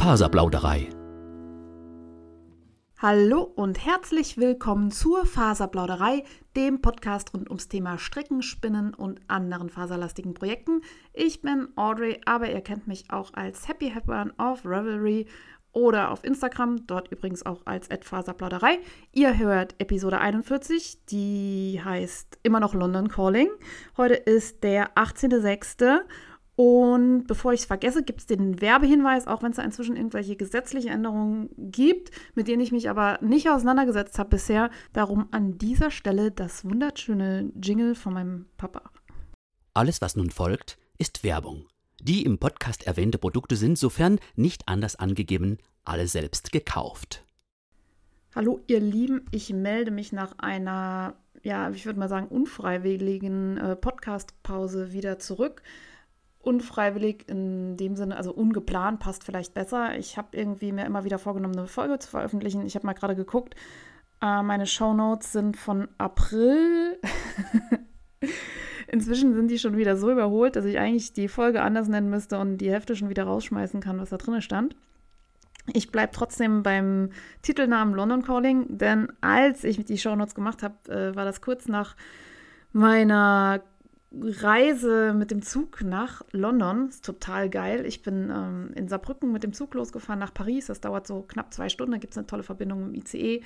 Faserplauderei. Hallo und herzlich willkommen zur Faserplauderei, dem Podcast rund ums Thema Stricken, Spinnen und anderen faserlastigen Projekten. Ich bin Audrey, aber ihr kennt mich auch als Happy Hepburn auf Revelry oder auf Instagram, dort übrigens auch als Faserplauderei. Ihr hört Episode 41, die heißt immer noch London Calling. Heute ist der 18.06. Und bevor ich es vergesse, gibt es den Werbehinweis, auch wenn es da inzwischen irgendwelche gesetzliche Änderungen gibt, mit denen ich mich aber nicht auseinandergesetzt habe bisher. Darum an dieser Stelle das wunderschöne Jingle von meinem Papa. Alles, was nun folgt, ist Werbung. Die im Podcast erwähnte Produkte sind, sofern nicht anders angegeben, alle selbst gekauft. Hallo ihr Lieben, ich melde mich nach einer, ja, ich würde mal sagen, unfreiwilligen äh, Podcast-Pause wieder zurück unfreiwillig in dem Sinne, also ungeplant passt vielleicht besser. Ich habe irgendwie mir immer wieder vorgenommen, eine Folge zu veröffentlichen. Ich habe mal gerade geguckt. Äh, meine Shownotes sind von April. Inzwischen sind die schon wieder so überholt, dass ich eigentlich die Folge anders nennen müsste und die Hälfte schon wieder rausschmeißen kann, was da drin stand. Ich bleibe trotzdem beim Titelnamen London Calling, denn als ich die Shownotes gemacht habe, äh, war das kurz nach meiner Reise mit dem Zug nach London. Ist total geil. Ich bin ähm, in Saarbrücken mit dem Zug losgefahren nach Paris. Das dauert so knapp zwei Stunden. Da gibt es eine tolle Verbindung mit dem ICE.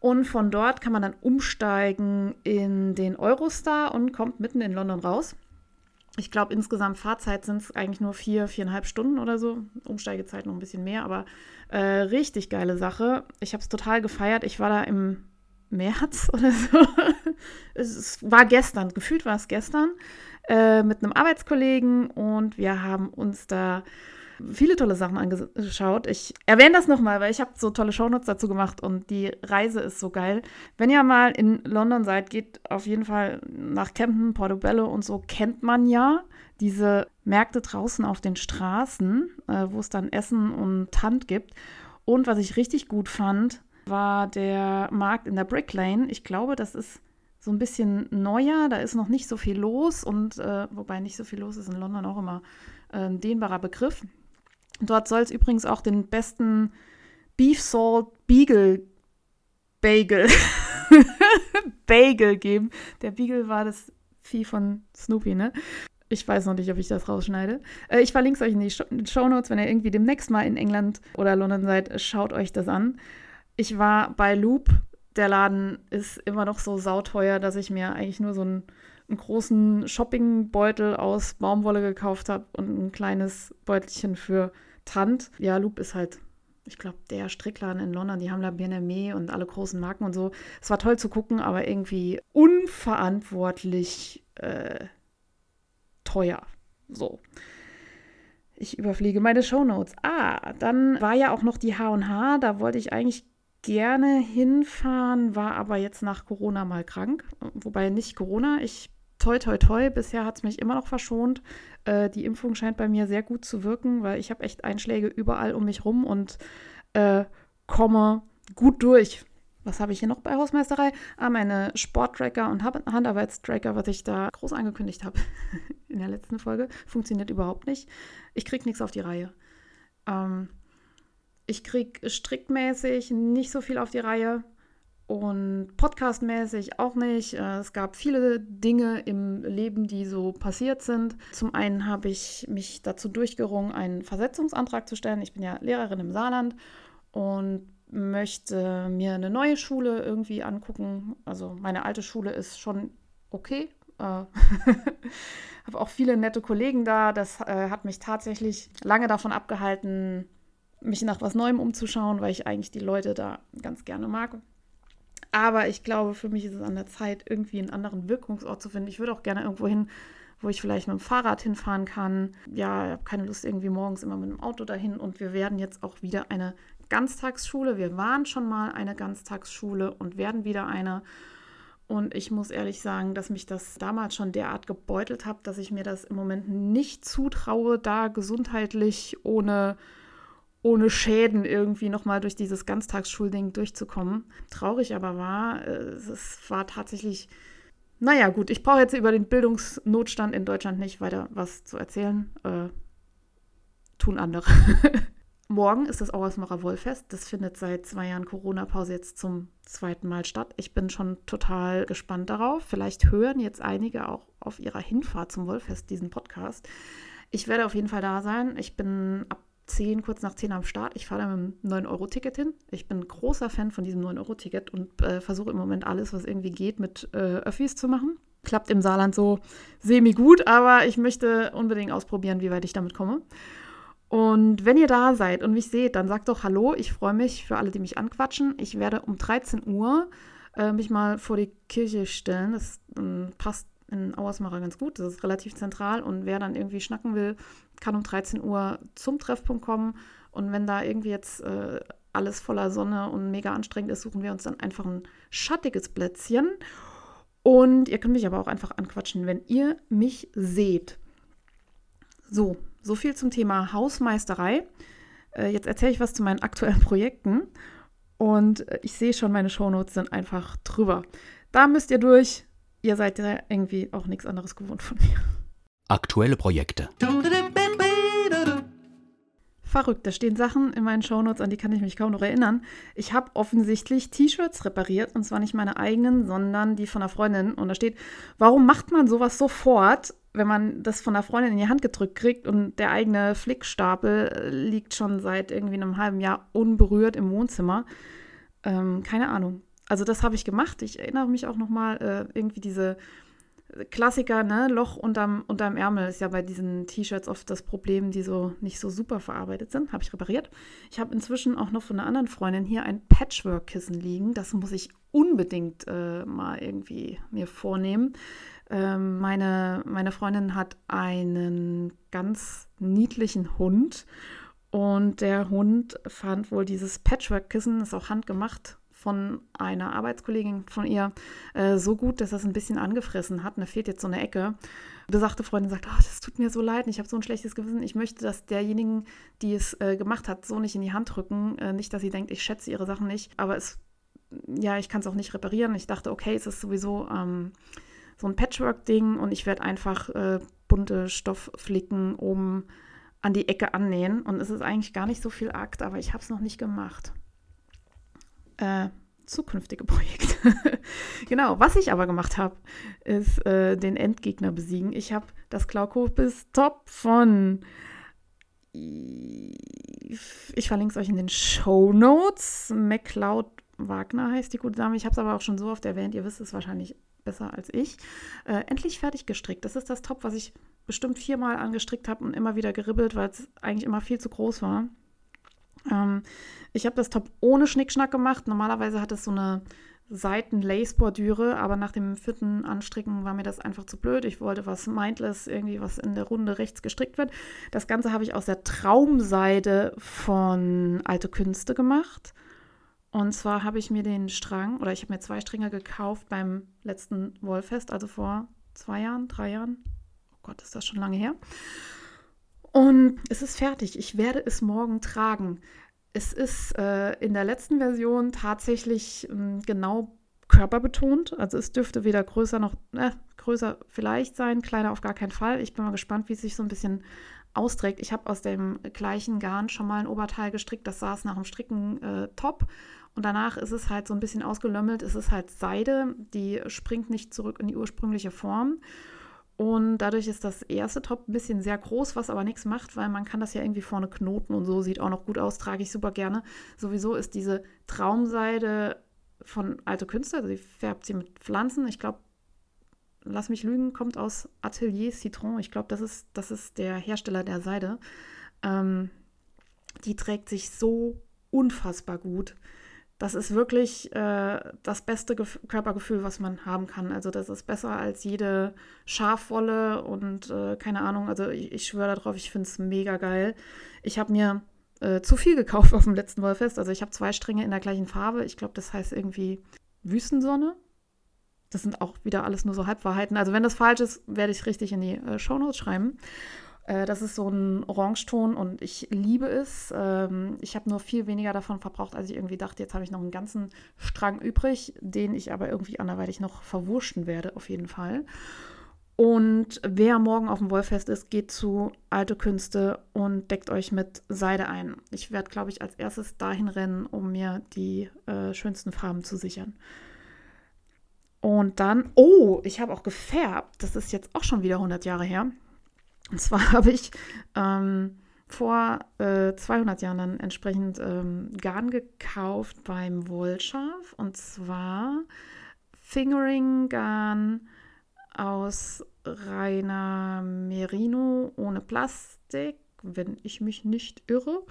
Und von dort kann man dann umsteigen in den Eurostar und kommt mitten in London raus. Ich glaube, insgesamt Fahrzeit sind es eigentlich nur vier, viereinhalb Stunden oder so. Umsteigezeit noch ein bisschen mehr, aber äh, richtig geile Sache. Ich habe es total gefeiert. Ich war da im März oder so. es war gestern, gefühlt war es gestern, äh, mit einem Arbeitskollegen und wir haben uns da viele tolle Sachen angeschaut. Ich erwähne das nochmal, weil ich habe so tolle Shownotes dazu gemacht und die Reise ist so geil. Wenn ihr mal in London seid, geht auf jeden Fall nach Camden, Portobello und so, kennt man ja diese Märkte draußen auf den Straßen, äh, wo es dann Essen und Hand gibt. Und was ich richtig gut fand, war der Markt in der Brick Lane. Ich glaube, das ist so ein bisschen neuer, da ist noch nicht so viel los und äh, wobei nicht so viel los ist in London auch immer äh, ein dehnbarer Begriff. Dort soll es übrigens auch den besten Beef Salt Beagle Bagel Bagel geben. Der Beagle war das Vieh von Snoopy, ne? Ich weiß noch nicht, ob ich das rausschneide. Äh, ich verlinke es euch in die Show Notes, wenn ihr irgendwie demnächst mal in England oder London seid, schaut euch das an. Ich war bei Loop. Der Laden ist immer noch so sauteuer, dass ich mir eigentlich nur so einen, einen großen Shoppingbeutel aus Baumwolle gekauft habe und ein kleines Beutelchen für Tant. Ja, Loop ist halt, ich glaube, der Strickladen in London. Die haben da BNME und alle großen Marken und so. Es war toll zu gucken, aber irgendwie unverantwortlich äh, teuer. So. Ich überfliege meine Shownotes. Ah, dann war ja auch noch die H&H. Da wollte ich eigentlich gerne hinfahren, war aber jetzt nach Corona mal krank. Wobei nicht Corona, ich toi toi toi, bisher hat es mich immer noch verschont. Äh, die Impfung scheint bei mir sehr gut zu wirken, weil ich habe echt Einschläge überall um mich rum und äh, komme gut durch. Was habe ich hier noch bei Hausmeisterei? Ah, meine Sporttracker und Handarbeitstracker, was ich da groß angekündigt habe in der letzten Folge, funktioniert überhaupt nicht. Ich kriege nichts auf die Reihe. Ähm, ich kriege strickmäßig nicht so viel auf die Reihe und podcastmäßig auch nicht. Äh, es gab viele Dinge im Leben, die so passiert sind. Zum einen habe ich mich dazu durchgerungen, einen Versetzungsantrag zu stellen. Ich bin ja Lehrerin im Saarland und möchte mir eine neue Schule irgendwie angucken. Also meine alte Schule ist schon okay. Äh, habe auch viele nette Kollegen da. Das äh, hat mich tatsächlich lange davon abgehalten, mich nach was Neuem umzuschauen, weil ich eigentlich die Leute da ganz gerne mag. Aber ich glaube, für mich ist es an der Zeit, irgendwie einen anderen Wirkungsort zu finden. Ich würde auch gerne irgendwo hin, wo ich vielleicht mit dem Fahrrad hinfahren kann. Ja, ich habe keine Lust, irgendwie morgens immer mit dem Auto dahin. Und wir werden jetzt auch wieder eine Ganztagsschule. Wir waren schon mal eine Ganztagsschule und werden wieder eine. Und ich muss ehrlich sagen, dass mich das damals schon derart gebeutelt hat, dass ich mir das im Moment nicht zutraue, da gesundheitlich ohne ohne Schäden irgendwie nochmal durch dieses Ganztagsschulding durchzukommen. Traurig aber war, äh, es war tatsächlich, naja gut, ich brauche jetzt über den Bildungsnotstand in Deutschland nicht weiter was zu erzählen. Äh, tun andere. Morgen ist das Auersmacher Wollfest. Das findet seit zwei Jahren Corona-Pause jetzt zum zweiten Mal statt. Ich bin schon total gespannt darauf. Vielleicht hören jetzt einige auch auf ihrer Hinfahrt zum Wollfest diesen Podcast. Ich werde auf jeden Fall da sein. Ich bin ab 10, kurz nach 10 am Start. Ich fahre da mit einem 9-Euro-Ticket hin. Ich bin großer Fan von diesem 9-Euro-Ticket und äh, versuche im Moment alles, was irgendwie geht, mit äh, Öffis zu machen. Klappt im Saarland so semi gut, aber ich möchte unbedingt ausprobieren, wie weit ich damit komme. Und wenn ihr da seid und mich seht, dann sagt doch Hallo. Ich freue mich für alle, die mich anquatschen. Ich werde um 13 Uhr äh, mich mal vor die Kirche stellen. Das äh, passt in Auersmacher ganz gut. Das ist relativ zentral. Und wer dann irgendwie schnacken will, kann um 13 Uhr zum Treffpunkt kommen. Und wenn da irgendwie jetzt äh, alles voller Sonne und mega anstrengend ist, suchen wir uns dann einfach ein schattiges Plätzchen. Und ihr könnt mich aber auch einfach anquatschen, wenn ihr mich seht. So, so viel zum Thema Hausmeisterei. Äh, jetzt erzähle ich was zu meinen aktuellen Projekten. Und äh, ich sehe schon, meine Shownotes sind einfach drüber. Da müsst ihr durch. Ihr seid ja irgendwie auch nichts anderes gewohnt von mir. Aktuelle Projekte. Verrückt, da stehen Sachen in meinen Shownotes, an die kann ich mich kaum noch erinnern. Ich habe offensichtlich T-Shirts repariert und zwar nicht meine eigenen, sondern die von einer Freundin. Und da steht, warum macht man sowas sofort? wenn man das von der Freundin in die Hand gedrückt kriegt und der eigene Flickstapel äh, liegt schon seit irgendwie einem halben Jahr unberührt im Wohnzimmer. Ähm, keine Ahnung. Also das habe ich gemacht. Ich erinnere mich auch noch mal äh, irgendwie diese Klassiker, ne? Loch unterm, unterm Ärmel ist ja bei diesen T-Shirts oft das Problem, die so nicht so super verarbeitet sind. Habe ich repariert. Ich habe inzwischen auch noch von einer anderen Freundin hier ein Patchwork-Kissen liegen. Das muss ich unbedingt äh, mal irgendwie mir vornehmen. Ähm, meine, meine Freundin hat einen ganz niedlichen Hund und der Hund fand wohl dieses Patchwork-Kissen, ist auch handgemacht von einer Arbeitskollegin von ihr, äh, so gut, dass das ein bisschen angefressen hat. Und da fehlt jetzt so eine Ecke. Besagte Freundin sagt, oh, das tut mir so leid, ich habe so ein schlechtes Gewissen. Ich möchte, dass derjenigen, die es äh, gemacht hat, so nicht in die Hand drücken. Äh, nicht, dass sie denkt, ich schätze ihre Sachen nicht. Aber es, ja, ich kann es auch nicht reparieren. Ich dachte, okay, es ist sowieso ähm, so ein Patchwork-Ding und ich werde einfach äh, bunte Stoffflicken oben an die Ecke annähen. Und es ist eigentlich gar nicht so viel Akt, aber ich habe es noch nicht gemacht. Äh, zukünftige Projekte. genau, was ich aber gemacht habe, ist äh, den Endgegner besiegen. Ich habe das Glaukopis Top von ich verlinke es euch in den Show Notes. MacLeod Wagner heißt die gute Dame. Ich habe es aber auch schon so oft erwähnt. Ihr wisst es wahrscheinlich besser als ich. Äh, endlich fertig gestrickt. Das ist das Top, was ich bestimmt viermal angestrickt habe und immer wieder geribbelt, weil es eigentlich immer viel zu groß war. Ähm, ich habe das Top ohne Schnickschnack gemacht. Normalerweise hat es so eine Seiten-Lace-Bordüre, aber nach dem vierten Anstricken war mir das einfach zu blöd. Ich wollte was mindless, irgendwie was in der Runde rechts gestrickt wird. Das Ganze habe ich aus der Traumseide von Alte Künste gemacht. Und zwar habe ich mir den Strang, oder ich habe mir zwei Stränge gekauft beim letzten Wollfest, also vor zwei Jahren, drei Jahren. Oh Gott, ist das schon lange her. Und es ist fertig. Ich werde es morgen tragen. Es ist äh, in der letzten Version tatsächlich äh, genau körperbetont. Also es dürfte weder größer noch äh, größer vielleicht sein, kleiner auf gar keinen Fall. Ich bin mal gespannt, wie es sich so ein bisschen austrägt. Ich habe aus dem gleichen Garn schon mal ein Oberteil gestrickt. Das saß nach dem Stricken äh, top. Und danach ist es halt so ein bisschen ausgelömmelt. Es ist halt Seide, die springt nicht zurück in die ursprüngliche Form. Und dadurch ist das erste Top ein bisschen sehr groß, was aber nichts macht, weil man kann das ja irgendwie vorne knoten und so, sieht auch noch gut aus, trage ich super gerne. Sowieso ist diese Traumseide von Alte Künstler, die färbt sie mit Pflanzen. Ich glaube, lass mich lügen, kommt aus Atelier Citron. Ich glaube, das ist, das ist der Hersteller der Seide. Ähm, die trägt sich so unfassbar gut das ist wirklich äh, das beste Gef Körpergefühl, was man haben kann. Also das ist besser als jede Schafwolle und äh, keine Ahnung. Also ich, ich schwöre darauf, ich finde es mega geil. Ich habe mir äh, zu viel gekauft auf dem letzten Wollfest. Also ich habe zwei Stränge in der gleichen Farbe. Ich glaube, das heißt irgendwie Wüstensonne. Das sind auch wieder alles nur so Halbwahrheiten. Also wenn das falsch ist, werde ich richtig in die äh, Shownotes schreiben. Äh, das ist so ein Orangeton und ich liebe es. Ähm, ich habe nur viel weniger davon verbraucht, als ich irgendwie dachte. Jetzt habe ich noch einen ganzen Strang übrig, den ich aber irgendwie anderweitig noch verwurschen werde, auf jeden Fall. Und wer morgen auf dem Wollfest ist, geht zu Alte Künste und deckt euch mit Seide ein. Ich werde, glaube ich, als erstes dahin rennen, um mir die äh, schönsten Farben zu sichern. Und dann, oh, ich habe auch gefärbt. Das ist jetzt auch schon wieder 100 Jahre her. Und zwar habe ich ähm, vor äh, 200 Jahren dann entsprechend ähm, Garn gekauft beim Wollschaf. Und zwar Fingering-Garn aus reiner Merino ohne Plastik, wenn ich mich nicht irre.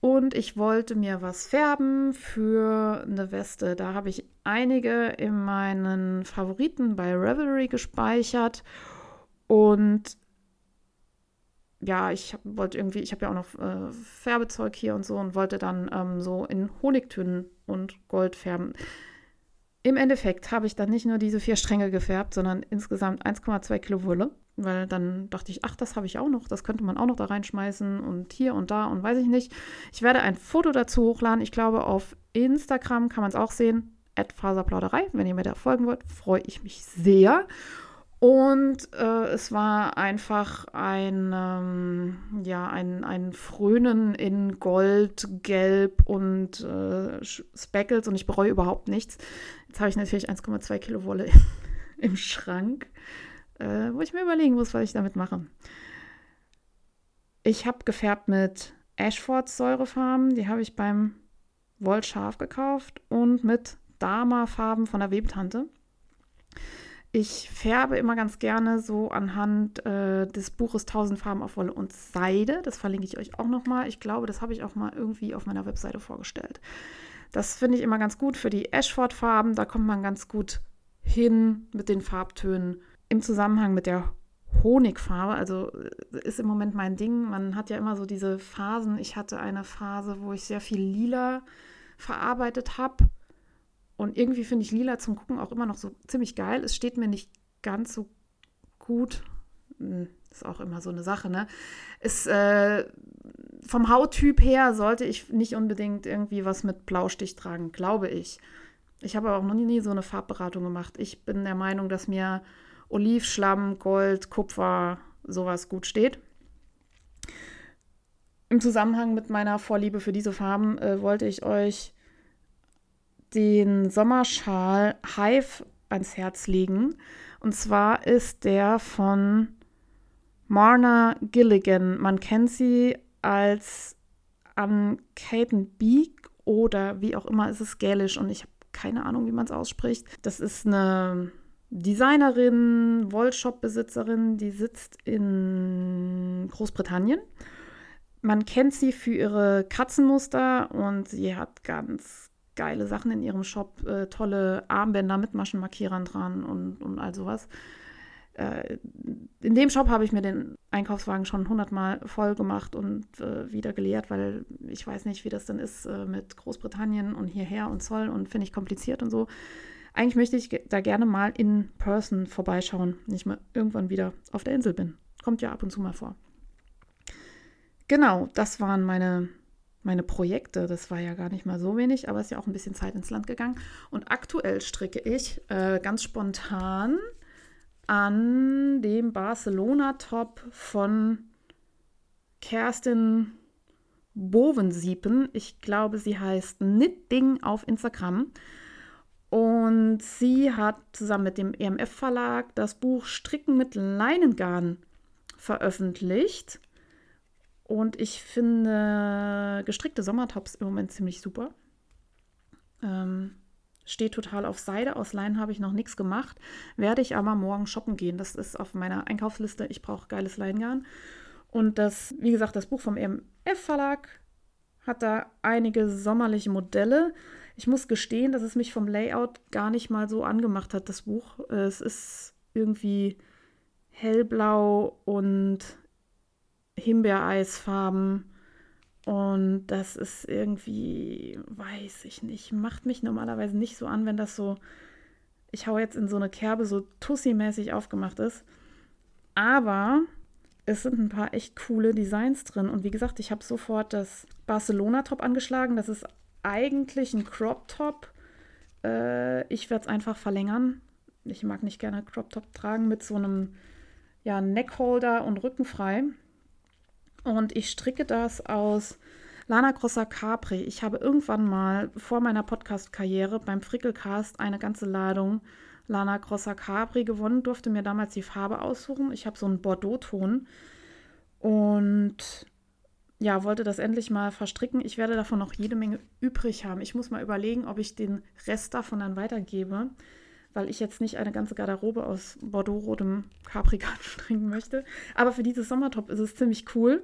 Und ich wollte mir was färben für eine Weste. Da habe ich einige in meinen Favoriten bei Revelry gespeichert. Und ja, ich wollte irgendwie, ich habe ja auch noch äh, Färbezeug hier und so und wollte dann ähm, so in Honigtönen und Gold färben. Im Endeffekt habe ich dann nicht nur diese vier Stränge gefärbt, sondern insgesamt 1,2 Kilo Wolle. Weil dann dachte ich, ach, das habe ich auch noch, das könnte man auch noch da reinschmeißen und hier und da und weiß ich nicht. Ich werde ein Foto dazu hochladen. Ich glaube, auf Instagram kann man es auch sehen. Faserplauderei. Wenn ihr mir da folgen wollt, freue ich mich sehr. Und äh, es war einfach ein, ähm, ja, ein, ein Frönen in Gold, Gelb und äh, Speckles und ich bereue überhaupt nichts. Jetzt habe ich natürlich 1,2 Kilo Wolle im Schrank, äh, wo ich mir überlegen muss, was ich damit mache. Ich habe gefärbt mit Ashfords Säurefarben, die habe ich beim Wollschaf gekauft und mit Dama-Farben von der Webtante. Ich färbe immer ganz gerne so anhand äh, des Buches 1000 Farben auf Wolle und Seide. Das verlinke ich euch auch nochmal. Ich glaube, das habe ich auch mal irgendwie auf meiner Webseite vorgestellt. Das finde ich immer ganz gut für die Ashford-Farben. Da kommt man ganz gut hin mit den Farbtönen im Zusammenhang mit der Honigfarbe. Also äh, ist im Moment mein Ding. Man hat ja immer so diese Phasen. Ich hatte eine Phase, wo ich sehr viel lila verarbeitet habe und irgendwie finde ich Lila zum Gucken auch immer noch so ziemlich geil. Es steht mir nicht ganz so gut. Hm, ist auch immer so eine Sache, ne? Ist, äh, vom Hauttyp her sollte ich nicht unbedingt irgendwie was mit Blaustich tragen, glaube ich. Ich habe aber auch noch nie so eine Farbberatung gemacht. Ich bin der Meinung, dass mir Olivschlamm, Gold, Kupfer, sowas gut steht. Im Zusammenhang mit meiner Vorliebe für diese Farben äh, wollte ich euch den Sommerschal Hive ans Herz legen. Und zwar ist der von Marna Gilligan. Man kennt sie als Caden Beak oder wie auch immer ist es gälisch und ich habe keine Ahnung, wie man es ausspricht. Das ist eine Designerin, Wollshop-Besitzerin, die sitzt in Großbritannien. Man kennt sie für ihre Katzenmuster und sie hat ganz geile Sachen in ihrem Shop, äh, tolle Armbänder mit Maschenmarkierern dran und, und all sowas. Äh, in dem Shop habe ich mir den Einkaufswagen schon hundertmal voll gemacht und äh, wieder geleert, weil ich weiß nicht, wie das denn ist äh, mit Großbritannien und hierher und Zoll und finde ich kompliziert und so. Eigentlich möchte ich da gerne mal in Person vorbeischauen, wenn ich mal irgendwann wieder auf der Insel bin. Kommt ja ab und zu mal vor. Genau, das waren meine meine Projekte. Das war ja gar nicht mal so wenig, aber es ist ja auch ein bisschen Zeit ins Land gegangen. Und aktuell stricke ich äh, ganz spontan an dem Barcelona-Top von Kerstin Bovensiepen. Ich glaube, sie heißt Knitting auf Instagram. Und sie hat zusammen mit dem EMF-Verlag das Buch Stricken mit Leinengarn veröffentlicht. Und ich finde gestrickte Sommertops im Moment ziemlich super. Ähm, steht total auf Seide. Aus Leinen habe ich noch nichts gemacht. Werde ich aber morgen shoppen gehen. Das ist auf meiner Einkaufsliste. Ich brauche geiles Leingarn. Und das, wie gesagt, das Buch vom EMF Verlag hat da einige sommerliche Modelle. Ich muss gestehen, dass es mich vom Layout gar nicht mal so angemacht hat, das Buch. Es ist irgendwie hellblau und Himbeereisfarben. Und das ist irgendwie, weiß ich nicht, macht mich normalerweise nicht so an, wenn das so, ich hau jetzt in so eine Kerbe, so Tussi-mäßig aufgemacht ist. Aber es sind ein paar echt coole Designs drin. Und wie gesagt, ich habe sofort das Barcelona-Top angeschlagen. Das ist eigentlich ein Crop-Top. Äh, ich werde es einfach verlängern ich mag nicht gerne Crop Top tragen, mit so einem ja, Neckholder und Rückenfrei. Und ich stricke das aus Lana Grossa Capri. Ich habe irgendwann mal vor meiner Podcast-Karriere beim Frickelcast eine ganze Ladung Lana Grossa Capri gewonnen, durfte mir damals die Farbe aussuchen. Ich habe so einen Bordeaux-Ton und ja, wollte das endlich mal verstricken. Ich werde davon noch jede Menge übrig haben. Ich muss mal überlegen, ob ich den Rest davon dann weitergebe, weil ich jetzt nicht eine ganze Garderobe aus Bordeaux-rotem Caprigarn stricken möchte. Aber für dieses Sommertop ist es ziemlich cool.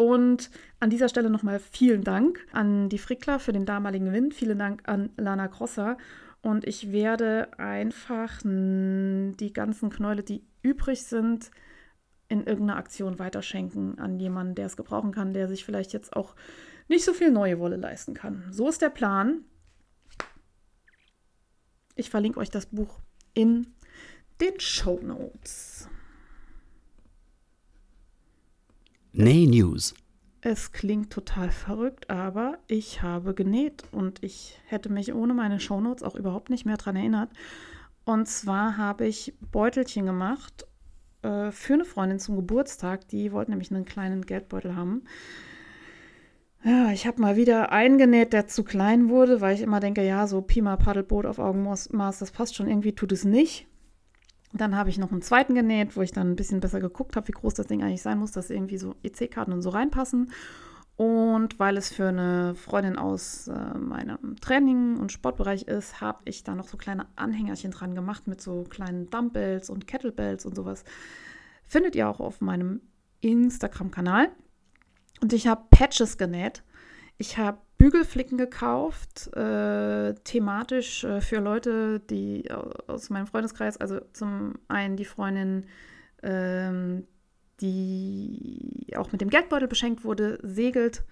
Und an dieser Stelle nochmal vielen Dank an die Frickler für den damaligen Wind. Vielen Dank an Lana Crosser. Und ich werde einfach die ganzen Knäule, die übrig sind, in irgendeiner Aktion weiterschenken an jemanden, der es gebrauchen kann, der sich vielleicht jetzt auch nicht so viel neue Wolle leisten kann. So ist der Plan. Ich verlinke euch das Buch in den Show Notes. Nay News. Es klingt total verrückt, aber ich habe genäht und ich hätte mich ohne meine Shownotes auch überhaupt nicht mehr daran erinnert. Und zwar habe ich Beutelchen gemacht äh, für eine Freundin zum Geburtstag. Die wollte nämlich einen kleinen Geldbeutel haben. Ja, ich habe mal wieder eingenäht, der zu klein wurde, weil ich immer denke, ja, so Pima Paddelboot auf Augenmaß, das passt schon, irgendwie tut es nicht. Dann habe ich noch einen zweiten genäht, wo ich dann ein bisschen besser geguckt habe, wie groß das Ding eigentlich sein muss, dass irgendwie so EC-Karten und so reinpassen. Und weil es für eine Freundin aus äh, meinem Training- und Sportbereich ist, habe ich da noch so kleine Anhängerchen dran gemacht mit so kleinen Dumbbells und Kettlebells und sowas. Findet ihr auch auf meinem Instagram-Kanal. Und ich habe Patches genäht. Ich habe Bügelflicken gekauft, äh, thematisch äh, für Leute, die aus meinem Freundeskreis, also zum einen die Freundin, ähm, die auch mit dem Geldbeutel beschenkt wurde, segelt.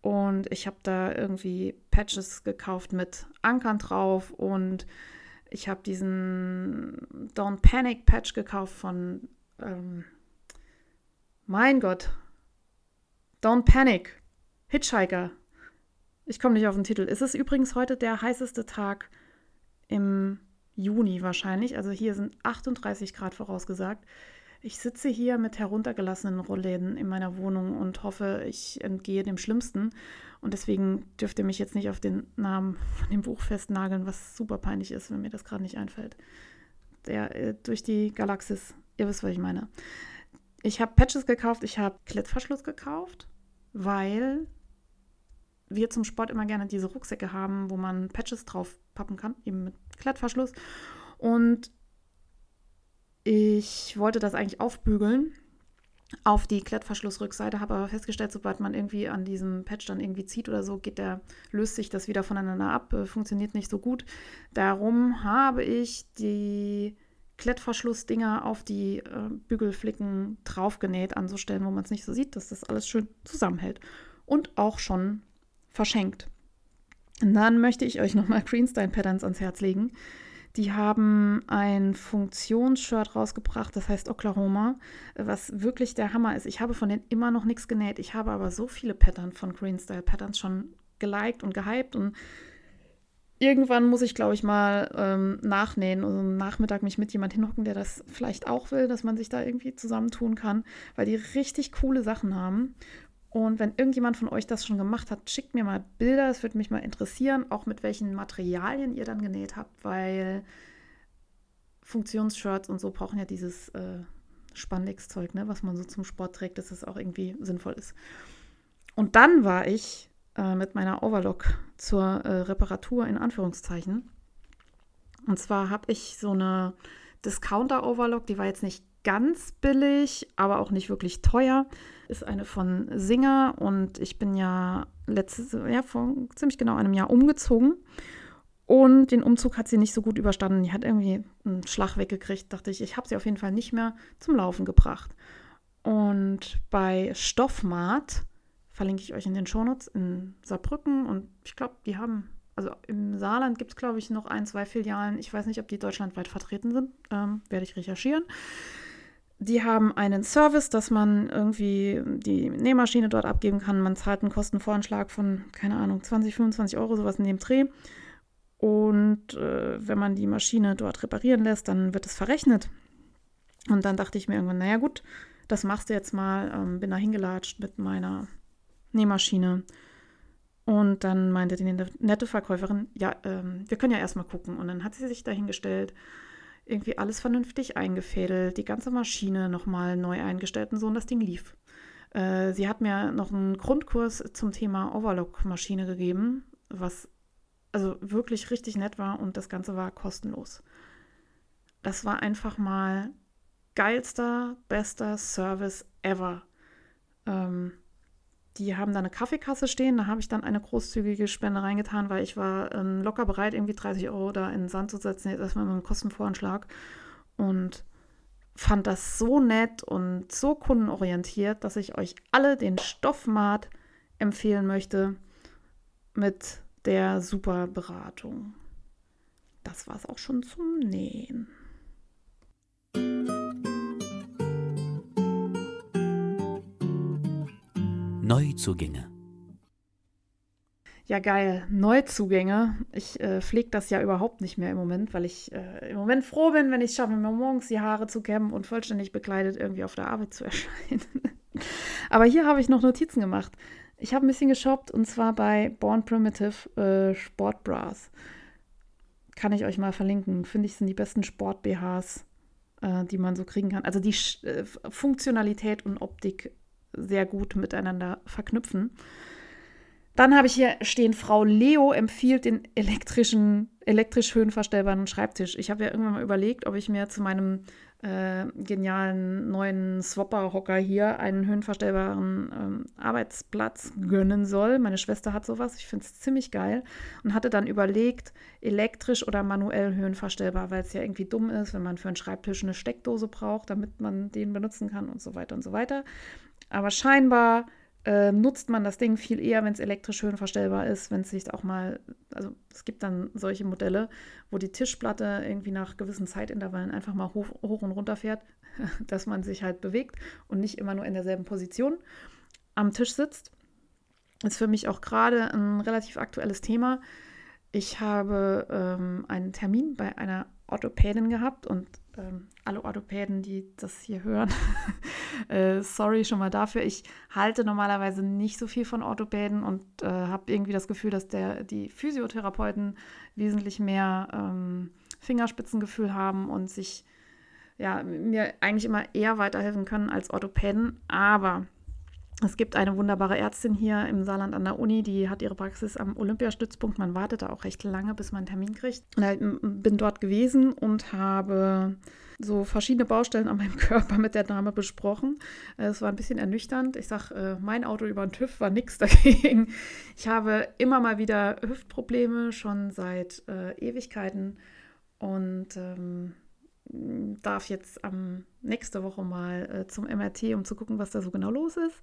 Und ich habe da irgendwie Patches gekauft mit Ankern drauf und ich habe diesen Don't Panic Patch gekauft von, ähm, mein Gott, Don't Panic, Hitchhiker. Ich komme nicht auf den Titel. Es ist übrigens heute der heißeste Tag im Juni wahrscheinlich. Also hier sind 38 Grad vorausgesagt. Ich sitze hier mit heruntergelassenen Rollläden in meiner Wohnung und hoffe, ich entgehe dem Schlimmsten. Und deswegen dürft ihr mich jetzt nicht auf den Namen von dem Buch festnageln, was super peinlich ist, wenn mir das gerade nicht einfällt. Der äh, durch die Galaxis, ihr wisst, was ich meine. Ich habe Patches gekauft, ich habe Klettverschluss gekauft, weil wir zum Sport immer gerne diese Rucksäcke haben, wo man Patches drauf pappen kann, eben mit Klettverschluss. Und ich wollte das eigentlich aufbügeln auf die Klettverschlussrückseite, habe aber festgestellt, sobald man irgendwie an diesem Patch dann irgendwie zieht oder so, geht der, löst sich das wieder voneinander ab, äh, funktioniert nicht so gut. Darum habe ich die Klettverschlussdinger auf die äh, Bügelflicken draufgenäht an so Stellen, wo man es nicht so sieht, dass das alles schön zusammenhält. Und auch schon verschenkt. Und dann möchte ich euch nochmal Greenstein Patterns ans Herz legen. Die haben ein Funktionsshirt rausgebracht, das heißt Oklahoma, was wirklich der Hammer ist. Ich habe von denen immer noch nichts genäht. Ich habe aber so viele Pattern von Green Style Patterns schon geliked und gehypt und irgendwann muss ich, glaube ich, mal ähm, nachnähen und am Nachmittag mich mit jemand hinhocken, der das vielleicht auch will, dass man sich da irgendwie zusammentun kann, weil die richtig coole Sachen haben. Und wenn irgendjemand von euch das schon gemacht hat, schickt mir mal Bilder. Es würde mich mal interessieren, auch mit welchen Materialien ihr dann genäht habt, weil Funktionsshirts und so brauchen ja dieses äh, Spandex-Zeug, ne, was man so zum Sport trägt, dass es auch irgendwie sinnvoll ist. Und dann war ich äh, mit meiner Overlock zur äh, Reparatur in Anführungszeichen. Und zwar habe ich so eine Discounter-Overlock, die war jetzt nicht ganz billig, aber auch nicht wirklich teuer. Ist eine von Singer und ich bin ja letztes, ja, vor ziemlich genau einem Jahr umgezogen. Und den Umzug hat sie nicht so gut überstanden. Die hat irgendwie einen Schlag weggekriegt. Dachte ich, ich habe sie auf jeden Fall nicht mehr zum Laufen gebracht. Und bei Stoffmart verlinke ich euch in den Shownotes in Saarbrücken. Und ich glaube, die haben, also im Saarland gibt es, glaube ich, noch ein, zwei Filialen. Ich weiß nicht, ob die deutschlandweit vertreten sind. Ähm, werde ich recherchieren. Die haben einen Service, dass man irgendwie die Nähmaschine dort abgeben kann. Man zahlt einen Kostenvoranschlag von, keine Ahnung, 20, 25 Euro, sowas in dem Dreh. Und äh, wenn man die Maschine dort reparieren lässt, dann wird es verrechnet. Und dann dachte ich mir irgendwann, naja gut, das machst du jetzt mal. Ähm, bin da hingelatscht mit meiner Nähmaschine. Und dann meinte die nette Verkäuferin, ja, ähm, wir können ja erstmal gucken. Und dann hat sie sich dahingestellt, irgendwie alles vernünftig eingefädelt, die ganze Maschine nochmal neu eingestellt und so und das Ding lief. Äh, sie hat mir noch einen Grundkurs zum Thema Overlock-Maschine gegeben, was also wirklich richtig nett war und das Ganze war kostenlos. Das war einfach mal geilster, bester Service ever. Ähm, die haben da eine Kaffeekasse stehen, da habe ich dann eine großzügige Spende reingetan, weil ich war ähm, locker bereit, irgendwie 30 Euro da in den Sand zu setzen, jetzt erstmal mit einem Kostenvoranschlag. Und fand das so nett und so kundenorientiert, dass ich euch alle den Stoffmat empfehlen möchte mit der super Beratung. Das war es auch schon zum Nähen. Neuzugänge. Ja, geil. Neuzugänge. Ich äh, pflege das ja überhaupt nicht mehr im Moment, weil ich äh, im Moment froh bin, wenn ich es schaffe, mir morgens die Haare zu kämmen und vollständig bekleidet irgendwie auf der Arbeit zu erscheinen. Aber hier habe ich noch Notizen gemacht. Ich habe ein bisschen geshoppt und zwar bei Born Primitive äh, Sportbras. Kann ich euch mal verlinken. Finde ich, sind die besten Sport-BHs, äh, die man so kriegen kann. Also die Sch äh, Funktionalität und Optik sehr gut miteinander verknüpfen. Dann habe ich hier stehen, Frau Leo empfiehlt den elektrischen, elektrisch höhenverstellbaren Schreibtisch. Ich habe ja irgendwann mal überlegt, ob ich mir zu meinem äh, genialen neuen Swapper-Hocker hier einen höhenverstellbaren ähm, Arbeitsplatz gönnen soll. Meine Schwester hat sowas, ich finde es ziemlich geil. Und hatte dann überlegt, elektrisch oder manuell höhenverstellbar, weil es ja irgendwie dumm ist, wenn man für einen Schreibtisch eine Steckdose braucht, damit man den benutzen kann und so weiter und so weiter. Aber scheinbar äh, nutzt man das Ding viel eher, wenn es elektrisch schön verstellbar ist, wenn es sich auch mal, also es gibt dann solche Modelle, wo die Tischplatte irgendwie nach gewissen Zeitintervallen einfach mal hoch, hoch und runter fährt, dass man sich halt bewegt und nicht immer nur in derselben Position am Tisch sitzt. Ist für mich auch gerade ein relativ aktuelles Thema. Ich habe ähm, einen Termin bei einer Orthopädin gehabt und ähm, alle Orthopäden, die das hier hören, äh, sorry schon mal dafür. Ich halte normalerweise nicht so viel von Orthopäden und äh, habe irgendwie das Gefühl, dass der, die Physiotherapeuten wesentlich mehr ähm, Fingerspitzengefühl haben und sich ja, mir eigentlich immer eher weiterhelfen können als Orthopäden. Aber es gibt eine wunderbare Ärztin hier im Saarland an der Uni, die hat ihre Praxis am Olympiastützpunkt. Man wartet da auch recht lange, bis man einen Termin kriegt. Und bin dort gewesen und habe so verschiedene Baustellen an meinem Körper mit der Dame besprochen. Es war ein bisschen ernüchternd. Ich sage, äh, mein Auto über den TÜV war nichts dagegen. Ich habe immer mal wieder Hüftprobleme, schon seit äh, Ewigkeiten. Und ähm, darf jetzt am nächste Woche mal äh, zum MRT, um zu gucken, was da so genau los ist.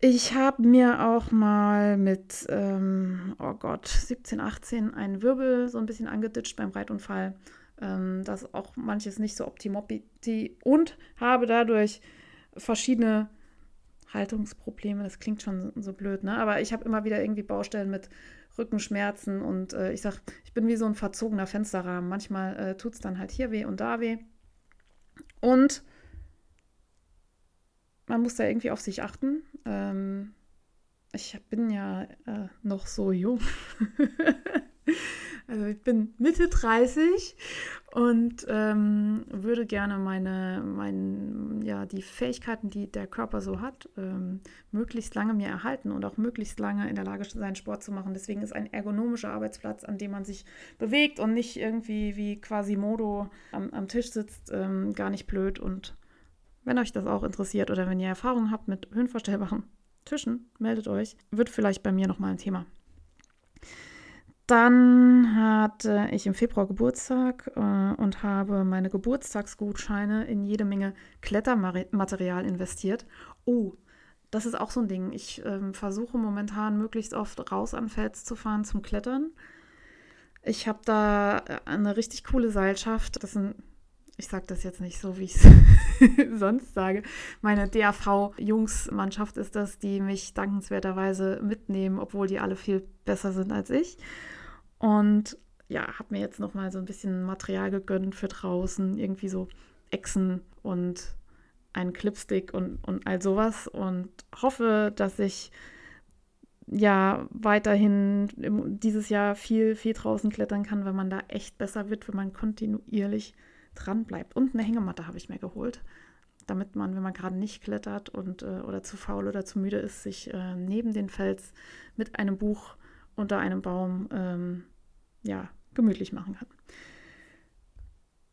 Ich habe mir auch mal mit, ähm, oh Gott, 17, 18 einen Wirbel so ein bisschen angeditscht beim Reitunfall. Ähm, das ist auch manches nicht so optimopti und habe dadurch verschiedene Haltungsprobleme. Das klingt schon so blöd, ne? Aber ich habe immer wieder irgendwie Baustellen mit Rückenschmerzen und äh, ich sage, ich bin wie so ein verzogener Fensterrahmen. Manchmal äh, tut es dann halt hier weh und da weh. Und man muss da irgendwie auf sich achten. Ähm, ich bin ja äh, noch so jung. Also ich bin Mitte 30 und ähm, würde gerne meine, mein, ja, die Fähigkeiten, die der Körper so hat, ähm, möglichst lange mir erhalten und auch möglichst lange in der Lage sein, Sport zu machen. Deswegen ist ein ergonomischer Arbeitsplatz, an dem man sich bewegt und nicht irgendwie wie quasi Modo am, am Tisch sitzt, ähm, gar nicht blöd. Und wenn euch das auch interessiert oder wenn ihr Erfahrung habt mit höhenverstellbaren Tischen, meldet euch. Wird vielleicht bei mir nochmal ein Thema. Dann hatte ich im Februar Geburtstag äh, und habe meine Geburtstagsgutscheine in jede Menge Klettermaterial investiert. Oh, das ist auch so ein Ding. Ich äh, versuche momentan möglichst oft raus an Fels zu fahren zum Klettern. Ich habe da eine richtig coole Seilschaft. Das sind, ich sage das jetzt nicht so, wie ich es sonst sage. Meine DAV-Jungsmannschaft ist das, die mich dankenswerterweise mitnehmen, obwohl die alle viel besser sind als ich. Und ja, habe mir jetzt noch mal so ein bisschen Material gegönnt für draußen, irgendwie so Echsen und einen Clipstick und, und all sowas und hoffe, dass ich ja weiterhin dieses Jahr viel, viel draußen klettern kann, wenn man da echt besser wird, wenn man kontinuierlich dran bleibt. Und eine Hängematte habe ich mir geholt, damit man, wenn man gerade nicht klettert und äh, oder zu faul oder zu müde ist, sich äh, neben den Fels mit einem Buch unter einem Baum ähm, ja, gemütlich machen kann.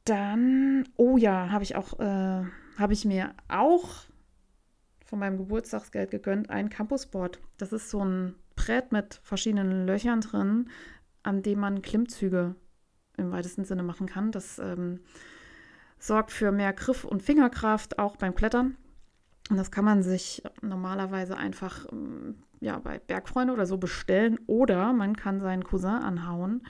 Dann, oh ja, habe ich auch, äh, habe ich mir auch von meinem Geburtstagsgeld gegönnt, ein Campusboard. Das ist so ein Brett mit verschiedenen Löchern drin, an dem man Klimmzüge im weitesten Sinne machen kann. Das ähm, sorgt für mehr Griff und Fingerkraft, auch beim Klettern. Und das kann man sich normalerweise einfach ähm, ja, bei Bergfreunde oder so bestellen. Oder man kann seinen Cousin anhauen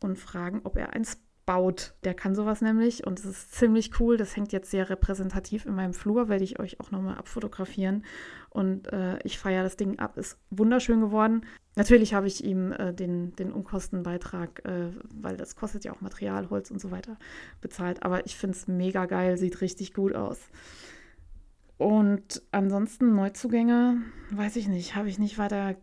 und fragen, ob er eins baut. Der kann sowas nämlich und es ist ziemlich cool. Das hängt jetzt sehr repräsentativ in meinem Flur, werde ich euch auch nochmal abfotografieren. Und äh, ich feiere das Ding ab, ist wunderschön geworden. Natürlich habe ich ihm äh, den, den Unkostenbeitrag, äh, weil das kostet ja auch Material, Holz und so weiter, bezahlt. Aber ich finde es mega geil, sieht richtig gut aus. Und ansonsten Neuzugänge, weiß ich nicht, habe ich nicht weiter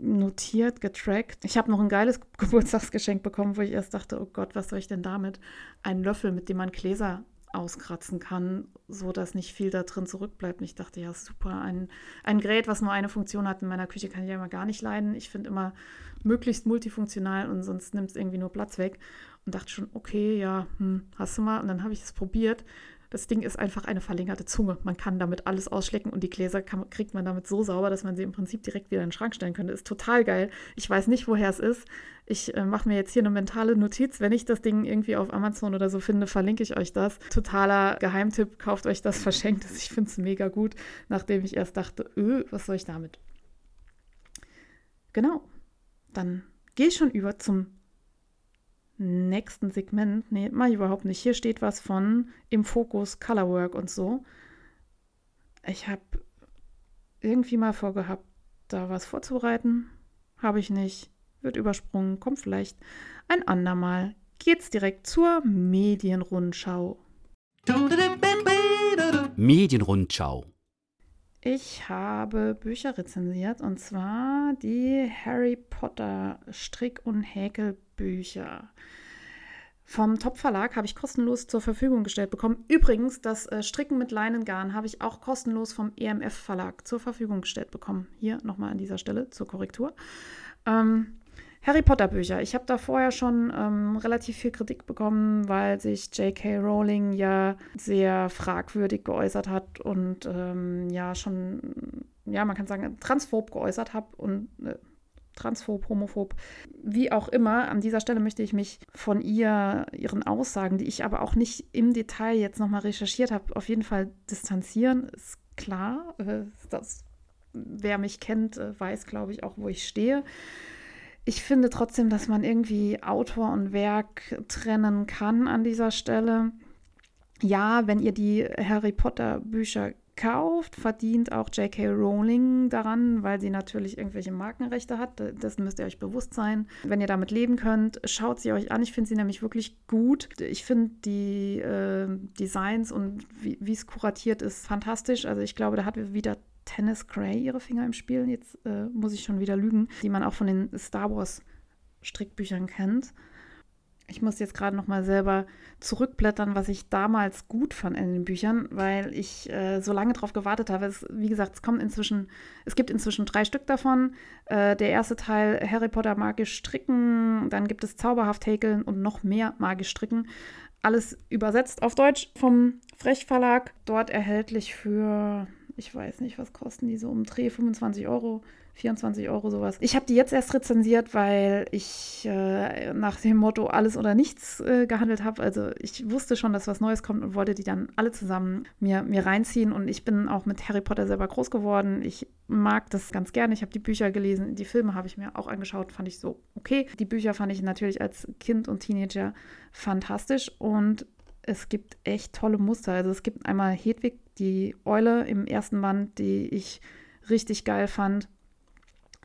notiert, getrackt. Ich habe noch ein geiles Geburtstagsgeschenk bekommen, wo ich erst dachte, oh Gott, was soll ich denn damit? Ein Löffel, mit dem man Gläser auskratzen kann, so dass nicht viel da drin zurückbleibt. Und ich dachte, ja, super, ein, ein Gerät, was nur eine Funktion hat in meiner Küche, kann ich ja immer gar nicht leiden. Ich finde immer möglichst multifunktional und sonst nimmt es irgendwie nur Platz weg. Und dachte schon, okay, ja, hm, hast du mal. Und dann habe ich es probiert das Ding ist einfach eine verlängerte Zunge. Man kann damit alles ausschlecken und die Gläser kann, kriegt man damit so sauber, dass man sie im Prinzip direkt wieder in den Schrank stellen könnte. Ist total geil. Ich weiß nicht, woher es ist. Ich äh, mache mir jetzt hier eine mentale Notiz. Wenn ich das Ding irgendwie auf Amazon oder so finde, verlinke ich euch das. Totaler Geheimtipp, kauft euch das, verschenkt es. Ich finde es mega gut, nachdem ich erst dachte, öh, was soll ich damit? Genau. Dann gehe ich schon über zum nächsten Segment, nee, mach ich überhaupt nicht. Hier steht was von im Fokus Colorwork und so. Ich habe irgendwie mal vorgehabt, da was vorzubereiten. Habe ich nicht. Wird übersprungen. Kommt vielleicht ein andermal. Geht's direkt zur Medienrundschau. Medienrundschau. Ich habe Bücher rezensiert und zwar die Harry Potter Strick- und Häkelbücher. Vom Top Verlag habe ich kostenlos zur Verfügung gestellt bekommen. Übrigens, das äh, Stricken mit Leinengarn habe ich auch kostenlos vom EMF Verlag zur Verfügung gestellt bekommen. Hier nochmal an dieser Stelle zur Korrektur. Ähm, Harry Potter Bücher. Ich habe da vorher schon ähm, relativ viel Kritik bekommen, weil sich J.K. Rowling ja sehr fragwürdig geäußert hat und ähm, ja schon, ja, man kann sagen, transphob geäußert hat und äh, transphob, homophob, wie auch immer. An dieser Stelle möchte ich mich von ihr, ihren Aussagen, die ich aber auch nicht im Detail jetzt nochmal recherchiert habe, auf jeden Fall distanzieren. Ist klar, äh, das, wer mich kennt, äh, weiß, glaube ich, auch, wo ich stehe ich finde trotzdem, dass man irgendwie Autor und Werk trennen kann an dieser Stelle. Ja, wenn ihr die Harry Potter Bücher kauft, verdient auch J.K. Rowling daran, weil sie natürlich irgendwelche Markenrechte hat. Dessen müsst ihr euch bewusst sein. Wenn ihr damit leben könnt, schaut sie euch an. Ich finde sie nämlich wirklich gut. Ich finde die äh, Designs und wie es kuratiert ist fantastisch. Also ich glaube, da hat wieder Tennis Gray ihre Finger im Spiel. Jetzt äh, muss ich schon wieder lügen, die man auch von den Star Wars Strickbüchern kennt. Ich muss jetzt gerade noch mal selber zurückblättern, was ich damals gut fand in den Büchern, weil ich äh, so lange darauf gewartet habe. Es, wie gesagt, es kommt inzwischen, es gibt inzwischen drei Stück davon. Äh, der erste Teil Harry Potter magisch stricken, dann gibt es zauberhaft häkeln und noch mehr magisch stricken. Alles übersetzt auf Deutsch vom Frech Verlag, dort erhältlich für ich weiß nicht, was kosten die so um Dreh, 25 Euro, 24 Euro sowas. Ich habe die jetzt erst rezensiert, weil ich äh, nach dem Motto alles oder nichts äh, gehandelt habe. Also ich wusste schon, dass was Neues kommt und wollte die dann alle zusammen mir, mir reinziehen. Und ich bin auch mit Harry Potter selber groß geworden. Ich mag das ganz gerne. Ich habe die Bücher gelesen, die Filme habe ich mir auch angeschaut, fand ich so okay. Die Bücher fand ich natürlich als Kind und Teenager fantastisch und es gibt echt tolle Muster. Also es gibt einmal Hedwig, die Eule im ersten Band, die ich richtig geil fand.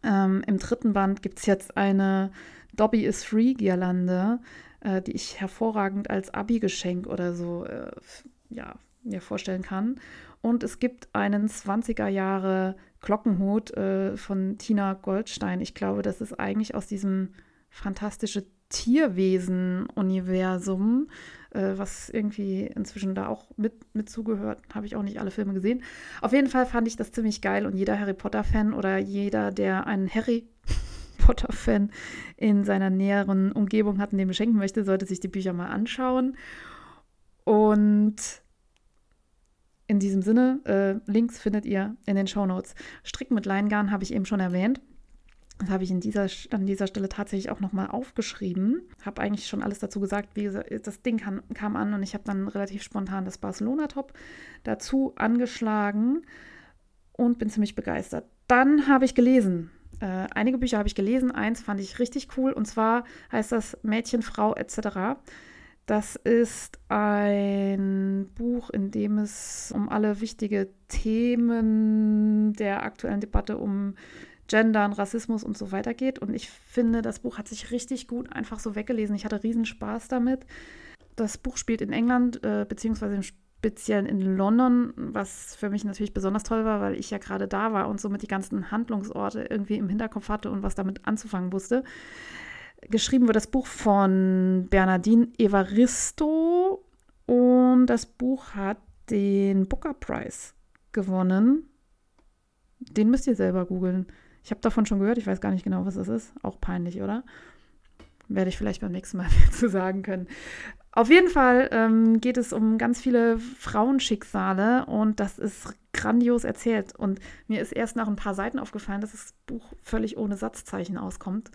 Ähm, Im dritten Band gibt es jetzt eine Dobby is Free Girlande, äh, die ich hervorragend als Abi-Geschenk oder so äh, ja, mir vorstellen kann. Und es gibt einen 20er Jahre Glockenhut äh, von Tina Goldstein. Ich glaube, das ist eigentlich aus diesem fantastische Tierwesen-Universum, äh, was irgendwie inzwischen da auch mit, mit zugehört. Habe ich auch nicht alle Filme gesehen. Auf jeden Fall fand ich das ziemlich geil und jeder Harry Potter-Fan oder jeder, der einen Harry Potter-Fan in seiner näheren Umgebung hat und dem beschenken möchte, sollte sich die Bücher mal anschauen. Und in diesem Sinne, äh, Links findet ihr in den Show Notes. Stricken mit Leingarn habe ich eben schon erwähnt. Das habe ich in dieser, an dieser Stelle tatsächlich auch nochmal aufgeschrieben. Habe eigentlich schon alles dazu gesagt. Wie gesagt, das Ding kam, kam an und ich habe dann relativ spontan das Barcelona-Top dazu angeschlagen und bin ziemlich begeistert. Dann habe ich gelesen. Äh, einige Bücher habe ich gelesen. Eins fand ich richtig cool und zwar heißt das Mädchen, Frau etc. Das ist ein Buch, in dem es um alle wichtige Themen der aktuellen Debatte um Gendern, Rassismus und so weiter geht. Und ich finde, das Buch hat sich richtig gut einfach so weggelesen. Ich hatte riesen Spaß damit. Das Buch spielt in England, äh, beziehungsweise im Speziellen in London, was für mich natürlich besonders toll war, weil ich ja gerade da war und somit die ganzen Handlungsorte irgendwie im Hinterkopf hatte und was damit anzufangen wusste. Geschrieben wird das Buch von Bernardine Evaristo und das Buch hat den Booker Prize gewonnen. Den müsst ihr selber googeln. Ich habe davon schon gehört, ich weiß gar nicht genau, was das ist. Auch peinlich, oder? Werde ich vielleicht beim nächsten Mal mehr zu sagen können. Auf jeden Fall ähm, geht es um ganz viele Frauenschicksale und das ist grandios erzählt. Und mir ist erst nach ein paar Seiten aufgefallen, dass das Buch völlig ohne Satzzeichen auskommt.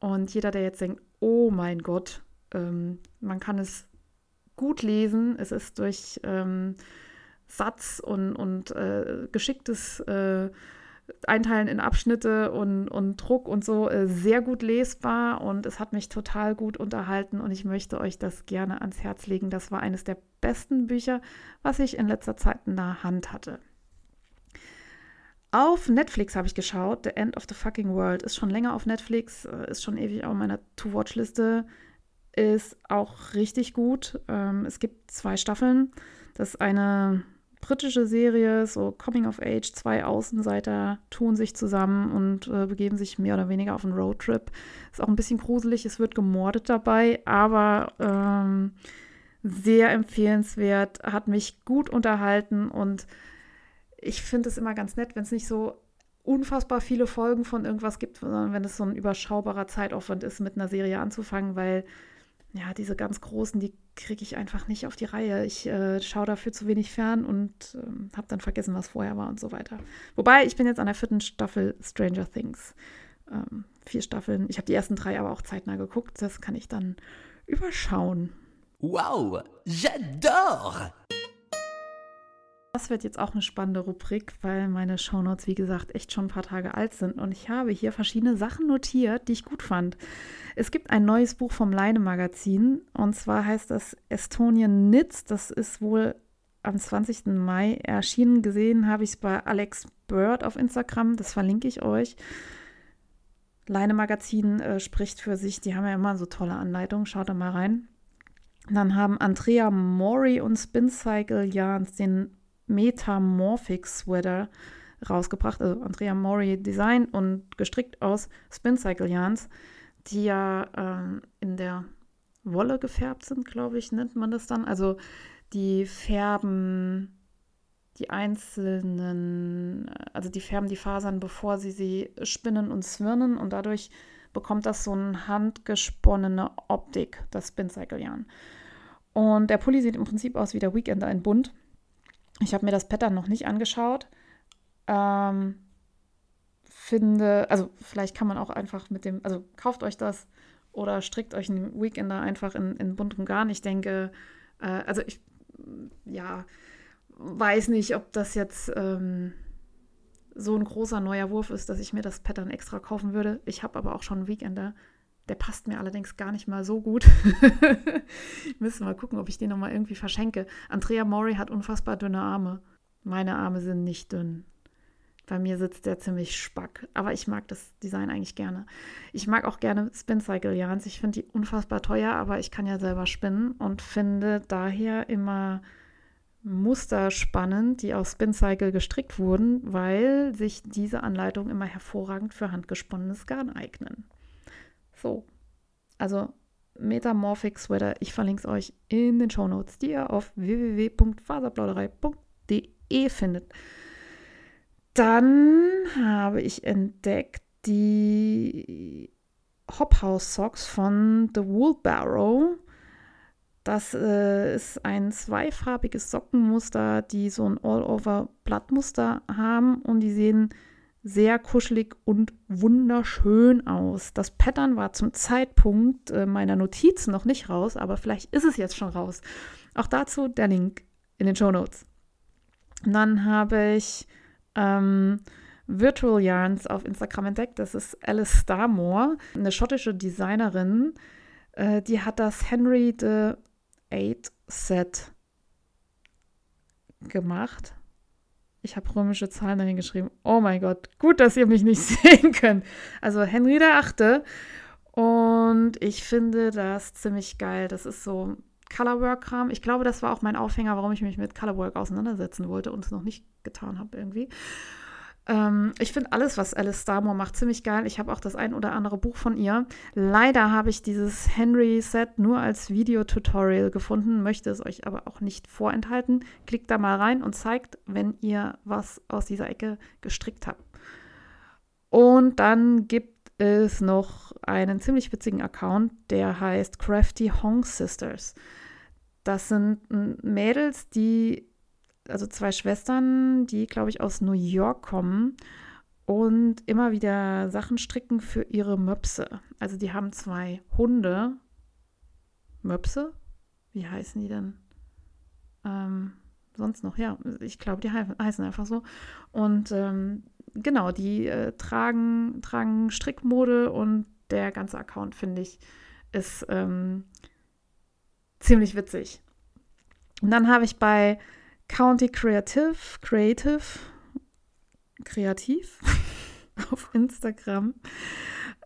Und jeder, der jetzt denkt, oh mein Gott, ähm, man kann es gut lesen, es ist durch ähm, Satz und, und äh, geschicktes äh, Einteilen in Abschnitte und, und Druck und so äh, sehr gut lesbar und es hat mich total gut unterhalten und ich möchte euch das gerne ans Herz legen. Das war eines der besten Bücher, was ich in letzter Zeit in der Hand hatte. Auf Netflix habe ich geschaut. The End of the Fucking World ist schon länger auf Netflix, äh, ist schon ewig auf meiner To-Watch-Liste. Ist auch richtig gut. Ähm, es gibt zwei Staffeln. Das eine britische Serie, so Coming of Age, zwei Außenseiter tun sich zusammen und äh, begeben sich mehr oder weniger auf einen Roadtrip. Ist auch ein bisschen gruselig, es wird gemordet dabei, aber ähm, sehr empfehlenswert, hat mich gut unterhalten und ich finde es immer ganz nett, wenn es nicht so unfassbar viele Folgen von irgendwas gibt, sondern wenn es so ein überschaubarer Zeitaufwand ist, mit einer Serie anzufangen, weil ja, diese ganz großen, die kriege ich einfach nicht auf die Reihe. Ich äh, schaue dafür zu wenig fern und äh, habe dann vergessen, was vorher war und so weiter. Wobei, ich bin jetzt an der vierten Staffel Stranger Things. Ähm, vier Staffeln. Ich habe die ersten drei aber auch zeitnah geguckt. Das kann ich dann überschauen. Wow, j'adore! Das wird jetzt auch eine spannende Rubrik, weil meine Shownotes, wie gesagt, echt schon ein paar Tage alt sind. Und ich habe hier verschiedene Sachen notiert, die ich gut fand. Es gibt ein neues Buch vom Leine Magazin und zwar heißt das Estonian Knits. Das ist wohl am 20. Mai erschienen. Gesehen habe ich es bei Alex Bird auf Instagram. Das verlinke ich euch. Leine Magazin äh, spricht für sich. Die haben ja immer so tolle Anleitungen. Schaut da mal rein. Dann haben Andrea Mori und Spin Cycle Yarns den Metamorphic Sweater rausgebracht. Also Andrea Mori Design und gestrickt aus Spin Cycle Yarns die ja ähm, in der Wolle gefärbt sind, glaube ich, nennt man das dann. Also die färben die einzelnen, also die färben die Fasern, bevor sie sie spinnen und zwirnen und dadurch bekommt das so eine handgesponnene Optik, das Spin-Cycle-Yarn. Und der Pulli sieht im Prinzip aus wie der Weekender in bunt. Ich habe mir das Pattern noch nicht angeschaut. Ähm, finde, also vielleicht kann man auch einfach mit dem, also kauft euch das oder strickt euch einen Weekender einfach in, in buntem Garn. Ich denke, äh, also ich, ja, weiß nicht, ob das jetzt ähm, so ein großer neuer Wurf ist, dass ich mir das Pattern extra kaufen würde. Ich habe aber auch schon einen Weekender. Der passt mir allerdings gar nicht mal so gut. müsste mal gucken, ob ich den nochmal irgendwie verschenke. Andrea Mori hat unfassbar dünne Arme. Meine Arme sind nicht dünn Bei mir sitzt der ziemlich spack, aber ich mag das Design eigentlich gerne. Ich mag auch gerne Spin Cycle Yarns. Ich finde die unfassbar teuer, aber ich kann ja selber spinnen und finde daher immer Muster spannend, die aus Spin Cycle gestrickt wurden, weil sich diese Anleitungen immer hervorragend für handgesponnenes Garn eignen. So, also Metamorphic Sweater, ich verlinke es euch in den Show Notes, die ihr auf www.faserplauderei.de findet. Dann habe ich entdeckt die Hop House Socks von The Woolbarrow. Das äh, ist ein zweifarbiges Sockenmuster, die so ein All-Over-Blattmuster haben und die sehen sehr kuschelig und wunderschön aus. Das Pattern war zum Zeitpunkt äh, meiner Notizen noch nicht raus, aber vielleicht ist es jetzt schon raus. Auch dazu der Link in den Show Notes. Dann habe ich ähm, Virtual Yarns auf Instagram entdeckt. Das ist Alice Starmore, eine schottische Designerin. Äh, die hat das Henry the Eight Set gemacht. Ich habe römische Zahlen dahin geschrieben. Oh mein Gott, gut, dass ihr mich nicht sehen könnt. Also Henry der Achte. Und ich finde das ziemlich geil. Das ist so Colorwork-Kram. Ich glaube, das war auch mein Aufhänger, warum ich mich mit Colorwork auseinandersetzen wollte und es noch nicht getan habe irgendwie. Ähm, ich finde alles, was Alice Starmore macht, ziemlich geil. Ich habe auch das ein oder andere Buch von ihr. Leider habe ich dieses Henry-Set nur als Videotutorial gefunden, möchte es euch aber auch nicht vorenthalten. Klickt da mal rein und zeigt, wenn ihr was aus dieser Ecke gestrickt habt. Und dann gibt es noch einen ziemlich witzigen Account, der heißt Crafty Hong Sisters. Das sind Mädels, die, also zwei Schwestern, die, glaube ich, aus New York kommen und immer wieder Sachen stricken für ihre Möpse. Also die haben zwei Hunde. Möpse? Wie heißen die denn? Ähm, sonst noch, ja, ich glaube, die heißen einfach so. Und ähm, genau, die äh, tragen, tragen Strickmode und der ganze Account, finde ich, ist ähm, ziemlich witzig. Und dann habe ich bei County Creative, Creative, kreativ auf Instagram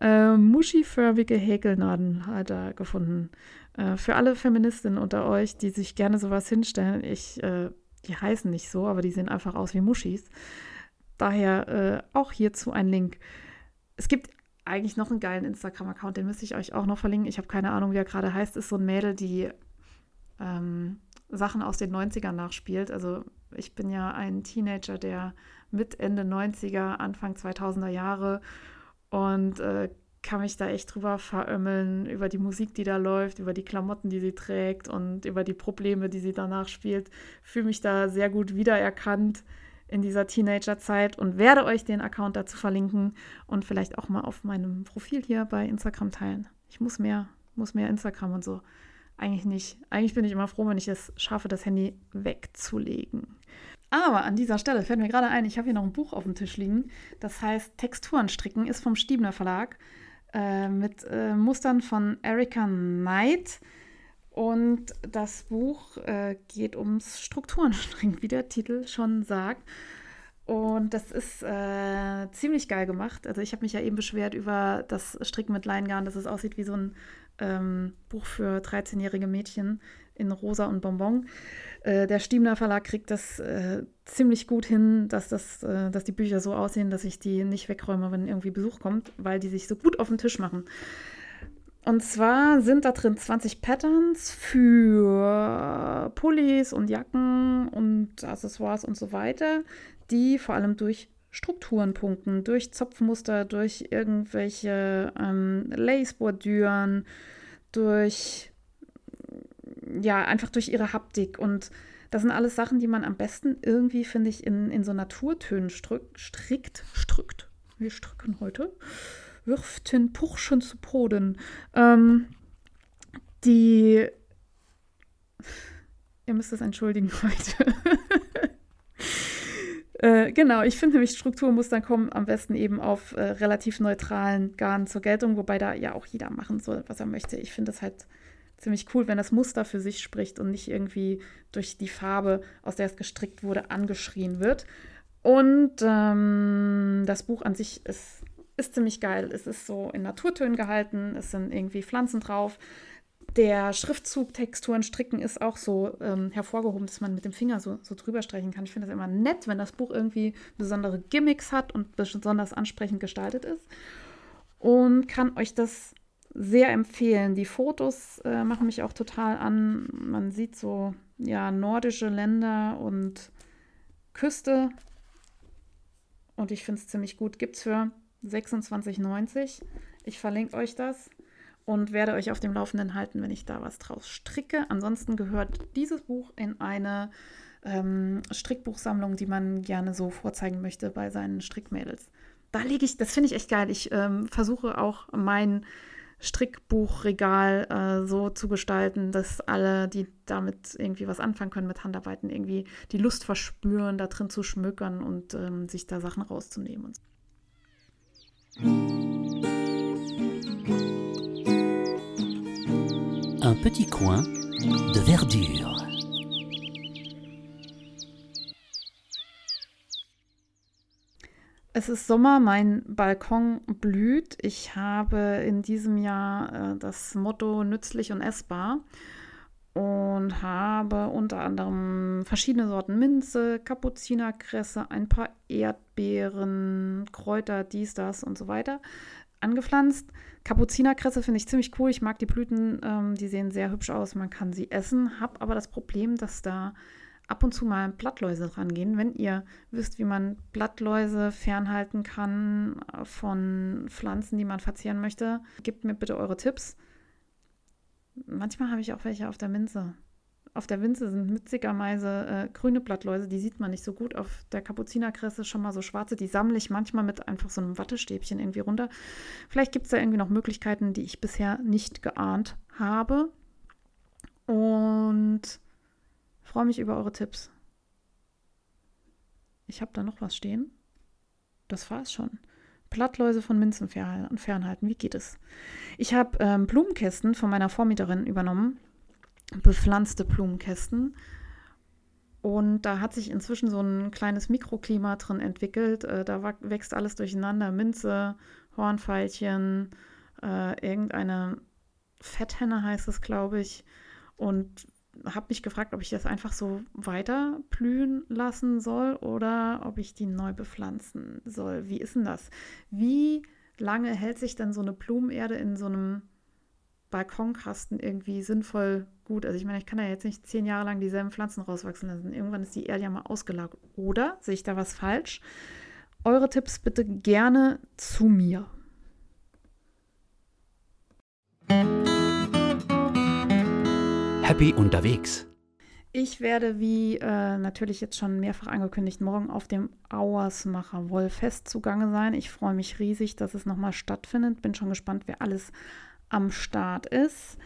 äh, muschiförmige Häkelnadeln hat er gefunden. Äh, für alle Feministinnen unter euch, die sich gerne sowas hinstellen, ich, äh, die heißen nicht so, aber die sehen einfach aus wie Muschis. Daher äh, auch hierzu ein Link. Es gibt eigentlich noch einen geilen Instagram-Account, den müsste ich euch auch noch verlinken. Ich habe keine Ahnung, wie er gerade heißt. Ist so ein Mädel, die ähm, Sachen aus den 90ern nachspielt. Also ich bin ja ein Teenager, der mit Ende 90er, Anfang 2000er Jahre und äh, kann mich da echt drüber verömmeln, über die Musik, die da läuft, über die Klamotten, die sie trägt und über die Probleme, die sie danach spielt. Fühle mich da sehr gut wiedererkannt in dieser Teenagerzeit und werde euch den Account dazu verlinken und vielleicht auch mal auf meinem Profil hier bei Instagram teilen. Ich muss mehr, muss mehr Instagram und so. Eigentlich nicht. Eigentlich bin ich immer froh, wenn ich es schaffe, das Handy wegzulegen. Aber an dieser Stelle fällt mir gerade ein, ich habe hier noch ein Buch auf dem Tisch liegen. Das heißt Texturen stricken, ist vom Stiebner Verlag äh, mit äh, Mustern von Erika Knight. Und das Buch äh, geht ums Strukturenstricken, wie der Titel schon sagt. Und das ist äh, ziemlich geil gemacht. Also ich habe mich ja eben beschwert über das Stricken mit Leingarn, dass es aussieht wie so ein ähm, Buch für 13-jährige Mädchen in Rosa und Bonbon. Äh, der Stiemler Verlag kriegt das äh, ziemlich gut hin, dass, das, äh, dass die Bücher so aussehen, dass ich die nicht wegräume, wenn irgendwie Besuch kommt, weil die sich so gut auf den Tisch machen. Und zwar sind da drin 20 Patterns für Pullis und Jacken und Accessoires und so weiter, die vor allem durch Strukturen punkten, durch Zopfmuster, durch irgendwelche ähm, Lace-Bordüren, durch, ja, einfach durch ihre Haptik. Und das sind alles Sachen, die man am besten irgendwie, finde ich, in, in so Naturtönen strickt, strickt. Wir stricken heute wirften Puchschen zu Boden. Ähm, die. Ihr müsst es entschuldigen heute. Äh, genau, ich finde nämlich, Strukturmustern kommen am besten eben auf äh, relativ neutralen Garn zur Geltung, wobei da ja auch jeder machen soll, was er möchte. Ich finde das halt ziemlich cool, wenn das Muster für sich spricht und nicht irgendwie durch die Farbe, aus der es gestrickt wurde, angeschrien wird. Und ähm, das Buch an sich ist, ist ziemlich geil. Es ist so in Naturtönen gehalten, es sind irgendwie Pflanzen drauf. Der Schriftzug Texturen stricken ist auch so ähm, hervorgehoben, dass man mit dem Finger so, so drüber streichen kann. Ich finde das immer nett, wenn das Buch irgendwie besondere Gimmicks hat und besonders ansprechend gestaltet ist. Und kann euch das sehr empfehlen. Die Fotos äh, machen mich auch total an. Man sieht so ja nordische Länder und Küste. Und ich finde es ziemlich gut. Gibt es für 26,90. Ich verlinke euch das und werde euch auf dem Laufenden halten, wenn ich da was draus stricke. Ansonsten gehört dieses Buch in eine ähm, Strickbuchsammlung, die man gerne so vorzeigen möchte bei seinen Strickmädels. Da lege ich, das finde ich echt geil. Ich ähm, versuche auch mein Strickbuchregal äh, so zu gestalten, dass alle, die damit irgendwie was anfangen können mit Handarbeiten, irgendwie die Lust verspüren, da drin zu schmökern und ähm, sich da Sachen rauszunehmen. Un petit coin de verdure. Es ist Sommer, mein Balkon blüht. Ich habe in diesem Jahr äh, das Motto nützlich und essbar und habe unter anderem verschiedene Sorten Minze, Kapuzinerkresse, ein paar Erdbeeren, Kräuter, dies, das und so weiter angepflanzt. Kapuzinerkresse finde ich ziemlich cool. Ich mag die Blüten, ähm, die sehen sehr hübsch aus. Man kann sie essen, habe aber das Problem, dass da ab und zu mal Blattläuse rangehen. Wenn ihr wisst, wie man Blattläuse fernhalten kann äh, von Pflanzen, die man verzehren möchte, gebt mir bitte eure Tipps. Manchmal habe ich auch welche auf der Minze. Auf der Winze sind mitzigerweise äh, grüne Blattläuse, die sieht man nicht so gut. Auf der Kapuzinerkresse schon mal so schwarze, die sammle ich manchmal mit einfach so einem Wattestäbchen irgendwie runter. Vielleicht gibt es da irgendwie noch Möglichkeiten, die ich bisher nicht geahnt habe. Und freue mich über eure Tipps. Ich habe da noch was stehen. Das war es schon. Plattläuse von Minzen fernhalten. Wie geht es? Ich habe ähm, Blumenkästen von meiner Vormieterin übernommen. Bepflanzte Blumenkästen. Und da hat sich inzwischen so ein kleines Mikroklima drin entwickelt. Äh, da wächst alles durcheinander. Minze, Hornfeilchen, äh, irgendeine Fetthenne heißt es, glaube ich. Und habe mich gefragt, ob ich das einfach so weiter blühen lassen soll oder ob ich die neu bepflanzen soll. Wie ist denn das? Wie lange hält sich denn so eine Blumenerde in so einem Balkonkasten irgendwie sinnvoll gut? Also ich meine, ich kann ja jetzt nicht zehn Jahre lang dieselben Pflanzen rauswachsen lassen. Irgendwann ist die Erde ja mal ausgelagert. Oder sehe ich da was falsch? Eure Tipps bitte gerne zu mir. Happy unterwegs. Ich werde, wie äh, natürlich jetzt schon mehrfach angekündigt, morgen auf dem Auersmacher Wollfest zugange sein. Ich freue mich riesig, dass es nochmal stattfindet. Bin schon gespannt, wer alles am Start ist.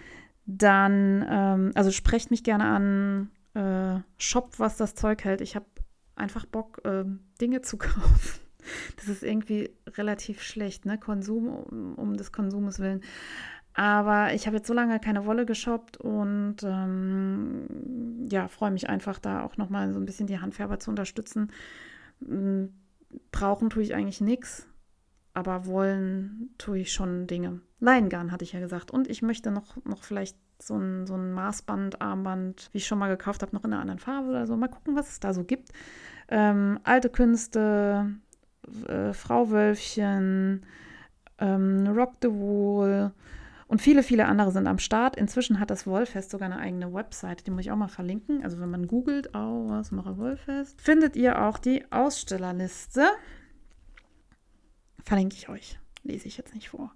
Dann, ähm, also sprecht mich gerne an, äh, shop, was das Zeug hält. Ich habe einfach Bock, äh, Dinge zu kaufen. Das ist irgendwie relativ schlecht, ne? Konsum um, um des Konsumes willen. Aber ich habe jetzt so lange keine Wolle geshoppt und ähm, ja, freue mich einfach da auch nochmal so ein bisschen die Handfärber zu unterstützen. Hm, brauchen tue ich eigentlich nichts, aber wollen tue ich schon Dinge. Leingarn hatte ich ja gesagt. Und ich möchte noch, noch vielleicht so ein, so ein Maßband, Armband, wie ich schon mal gekauft habe, noch in einer anderen Farbe oder so. Mal gucken, was es da so gibt. Ähm, alte Künste, äh, Frau Wölfchen, ähm, Rock the Wool und viele, viele andere sind am Start. Inzwischen hat das Wollfest sogar eine eigene Website, die muss ich auch mal verlinken. Also wenn man googelt, oh, was mache Wollfest, findet ihr auch die Ausstellerliste. Verlinke ich euch. Lese ich jetzt nicht vor.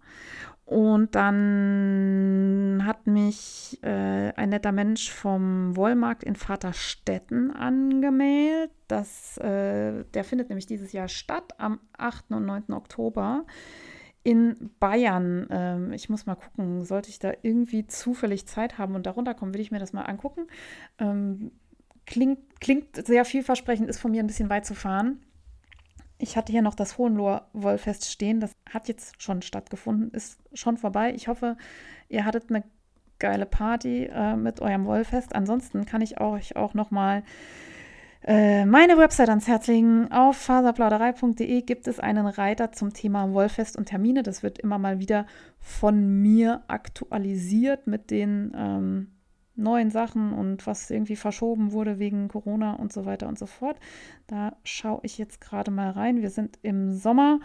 Und dann hat mich äh, ein netter Mensch vom Wollmarkt in Vaterstetten angemeldet. Äh, der findet nämlich dieses Jahr statt am 8. und 9. Oktober in Bayern. Ähm, ich muss mal gucken, sollte ich da irgendwie zufällig Zeit haben und darunter kommen, will ich mir das mal angucken. Ähm, klingt, klingt sehr vielversprechend, ist von mir ein bisschen weit zu fahren. Ich hatte hier noch das Hohenlohr-Wollfest stehen. Das hat jetzt schon stattgefunden, ist schon vorbei. Ich hoffe, ihr hattet eine geile Party äh, mit eurem Wollfest. Ansonsten kann ich euch auch noch mal äh, meine Website ans Herz legen. Auf faserplauderei.de gibt es einen Reiter zum Thema Wollfest und Termine. Das wird immer mal wieder von mir aktualisiert mit den ähm, neuen Sachen und was irgendwie verschoben wurde wegen Corona und so weiter und so fort. Da schaue ich jetzt gerade mal rein. Wir sind im Sommer.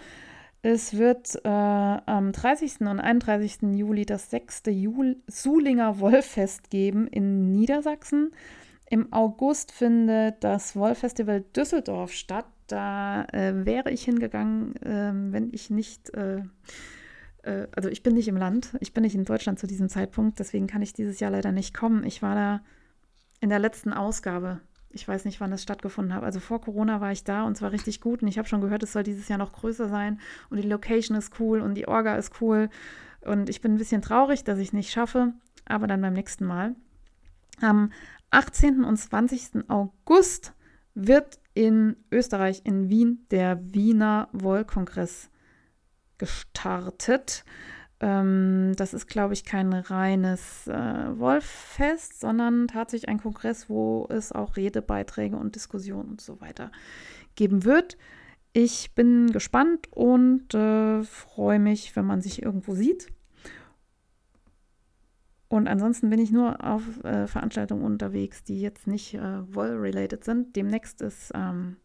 Es wird äh, am 30. und 31. Juli das 6. Jul Sulinger Wollfest geben in Niedersachsen. Im August findet das Wollfestival Düsseldorf statt. Da äh, wäre ich hingegangen, äh, wenn ich nicht äh, also ich bin nicht im Land, ich bin nicht in Deutschland zu diesem Zeitpunkt, deswegen kann ich dieses Jahr leider nicht kommen. Ich war da in der letzten Ausgabe. Ich weiß nicht, wann das stattgefunden hat. Also vor Corona war ich da und es war richtig gut und ich habe schon gehört, es soll dieses Jahr noch größer sein und die Location ist cool und die Orga ist cool und ich bin ein bisschen traurig, dass ich es nicht schaffe, aber dann beim nächsten Mal. Am 18. und 20. August wird in Österreich, in Wien, der Wiener Wollkongress gestartet. Ähm, das ist, glaube ich, kein reines äh, Wolffest, sondern tatsächlich ein Kongress, wo es auch Redebeiträge und Diskussionen und so weiter geben wird. Ich bin gespannt und äh, freue mich, wenn man sich irgendwo sieht. Und ansonsten bin ich nur auf äh, Veranstaltungen unterwegs, die jetzt nicht äh, Woll-related sind. Demnächst ist ähm,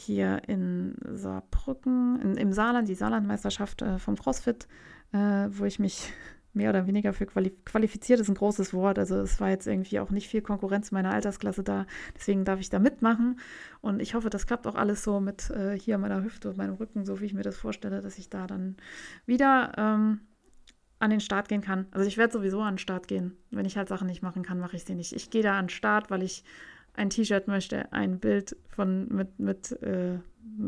hier in Saarbrücken, in, im Saarland, die Saarlandmeisterschaft äh, vom CrossFit, äh, wo ich mich mehr oder weniger für quali qualifiziert ist ein großes Wort. Also es war jetzt irgendwie auch nicht viel Konkurrenz in meiner Altersklasse da. Deswegen darf ich da mitmachen. Und ich hoffe, das klappt auch alles so mit äh, hier meiner Hüfte und meinem Rücken, so wie ich mir das vorstelle, dass ich da dann wieder ähm, an den Start gehen kann. Also ich werde sowieso an den Start gehen. Wenn ich halt Sachen nicht machen kann, mache ich sie nicht. Ich gehe da an den Start, weil ich ein T-Shirt möchte, ein Bild von mit, mit äh,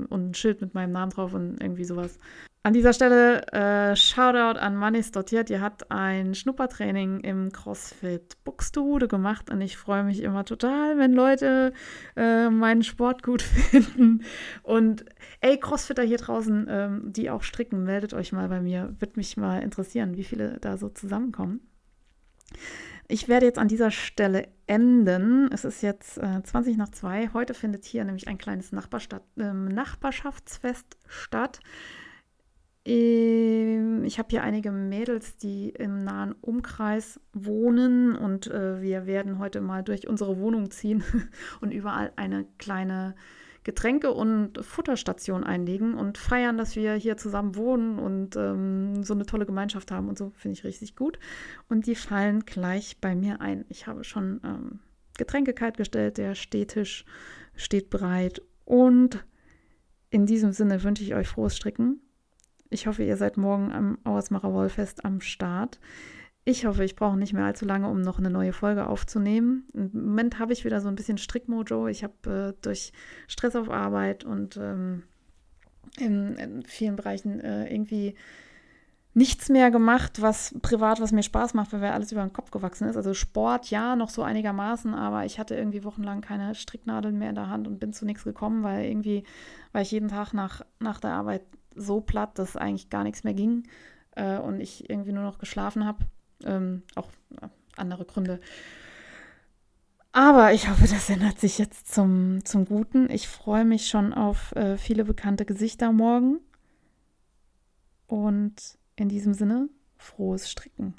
und ein Schild mit meinem Namen drauf und irgendwie sowas. An dieser Stelle äh, Shoutout an Manis Dotiert. Die hat ein Schnuppertraining im CrossFit Buxtehude gemacht und ich freue mich immer total, wenn Leute äh, meinen Sport gut finden. Und ey, Crossfitter hier draußen, ähm, die auch stricken, meldet euch mal bei mir. Würde mich mal interessieren, wie viele da so zusammenkommen. Ich werde jetzt an dieser Stelle enden. Es ist jetzt äh, 20 nach 2. Heute findet hier nämlich ein kleines äh, Nachbarschaftsfest statt. Ähm, ich habe hier einige Mädels, die im nahen Umkreis wohnen und äh, wir werden heute mal durch unsere Wohnung ziehen und überall eine kleine Getränke- und Futterstation einlegen und feiern, dass wir hier zusammen wohnen und ähm, so eine tolle Gemeinschaft haben und so. Finde ich richtig gut. Und die fallen gleich bei mir ein. Ich habe schon ähm, Getränke kaltgestellt, der Stehtisch steht bereit. Und in diesem Sinne wünsche ich euch frohes Stricken. Ich hoffe, ihr seid morgen am Auersmacher Wollfest am Start. Ich hoffe, ich brauche nicht mehr allzu lange, um noch eine neue Folge aufzunehmen. Im Moment habe ich wieder so ein bisschen Strickmojo. Ich habe äh, durch Stress auf Arbeit und ähm, in, in, vielen Bereichen äh, irgendwie nichts mehr gemacht, was privat, was mir Spaß macht, weil mir alles über den Kopf gewachsen ist. Also Sport, ja, noch so einigermaßen, aber ich hatte irgendwie wochenlang keine Stricknadeln mehr in der Hand und bin zu nichts gekommen, weil irgendwie war ich jeden Tag nach, nach der Arbeit so platt, dass eigentlich gar nichts mehr ging äh, und ich irgendwie nur noch geschlafen habe. Ähm, auch andere Gründe. Aber ich hoffe, das ändert sich jetzt zum, zum Guten. Ich freue mich schon auf äh, viele bekannte Gesichter morgen. Und in diesem Sinne, frohes Stricken.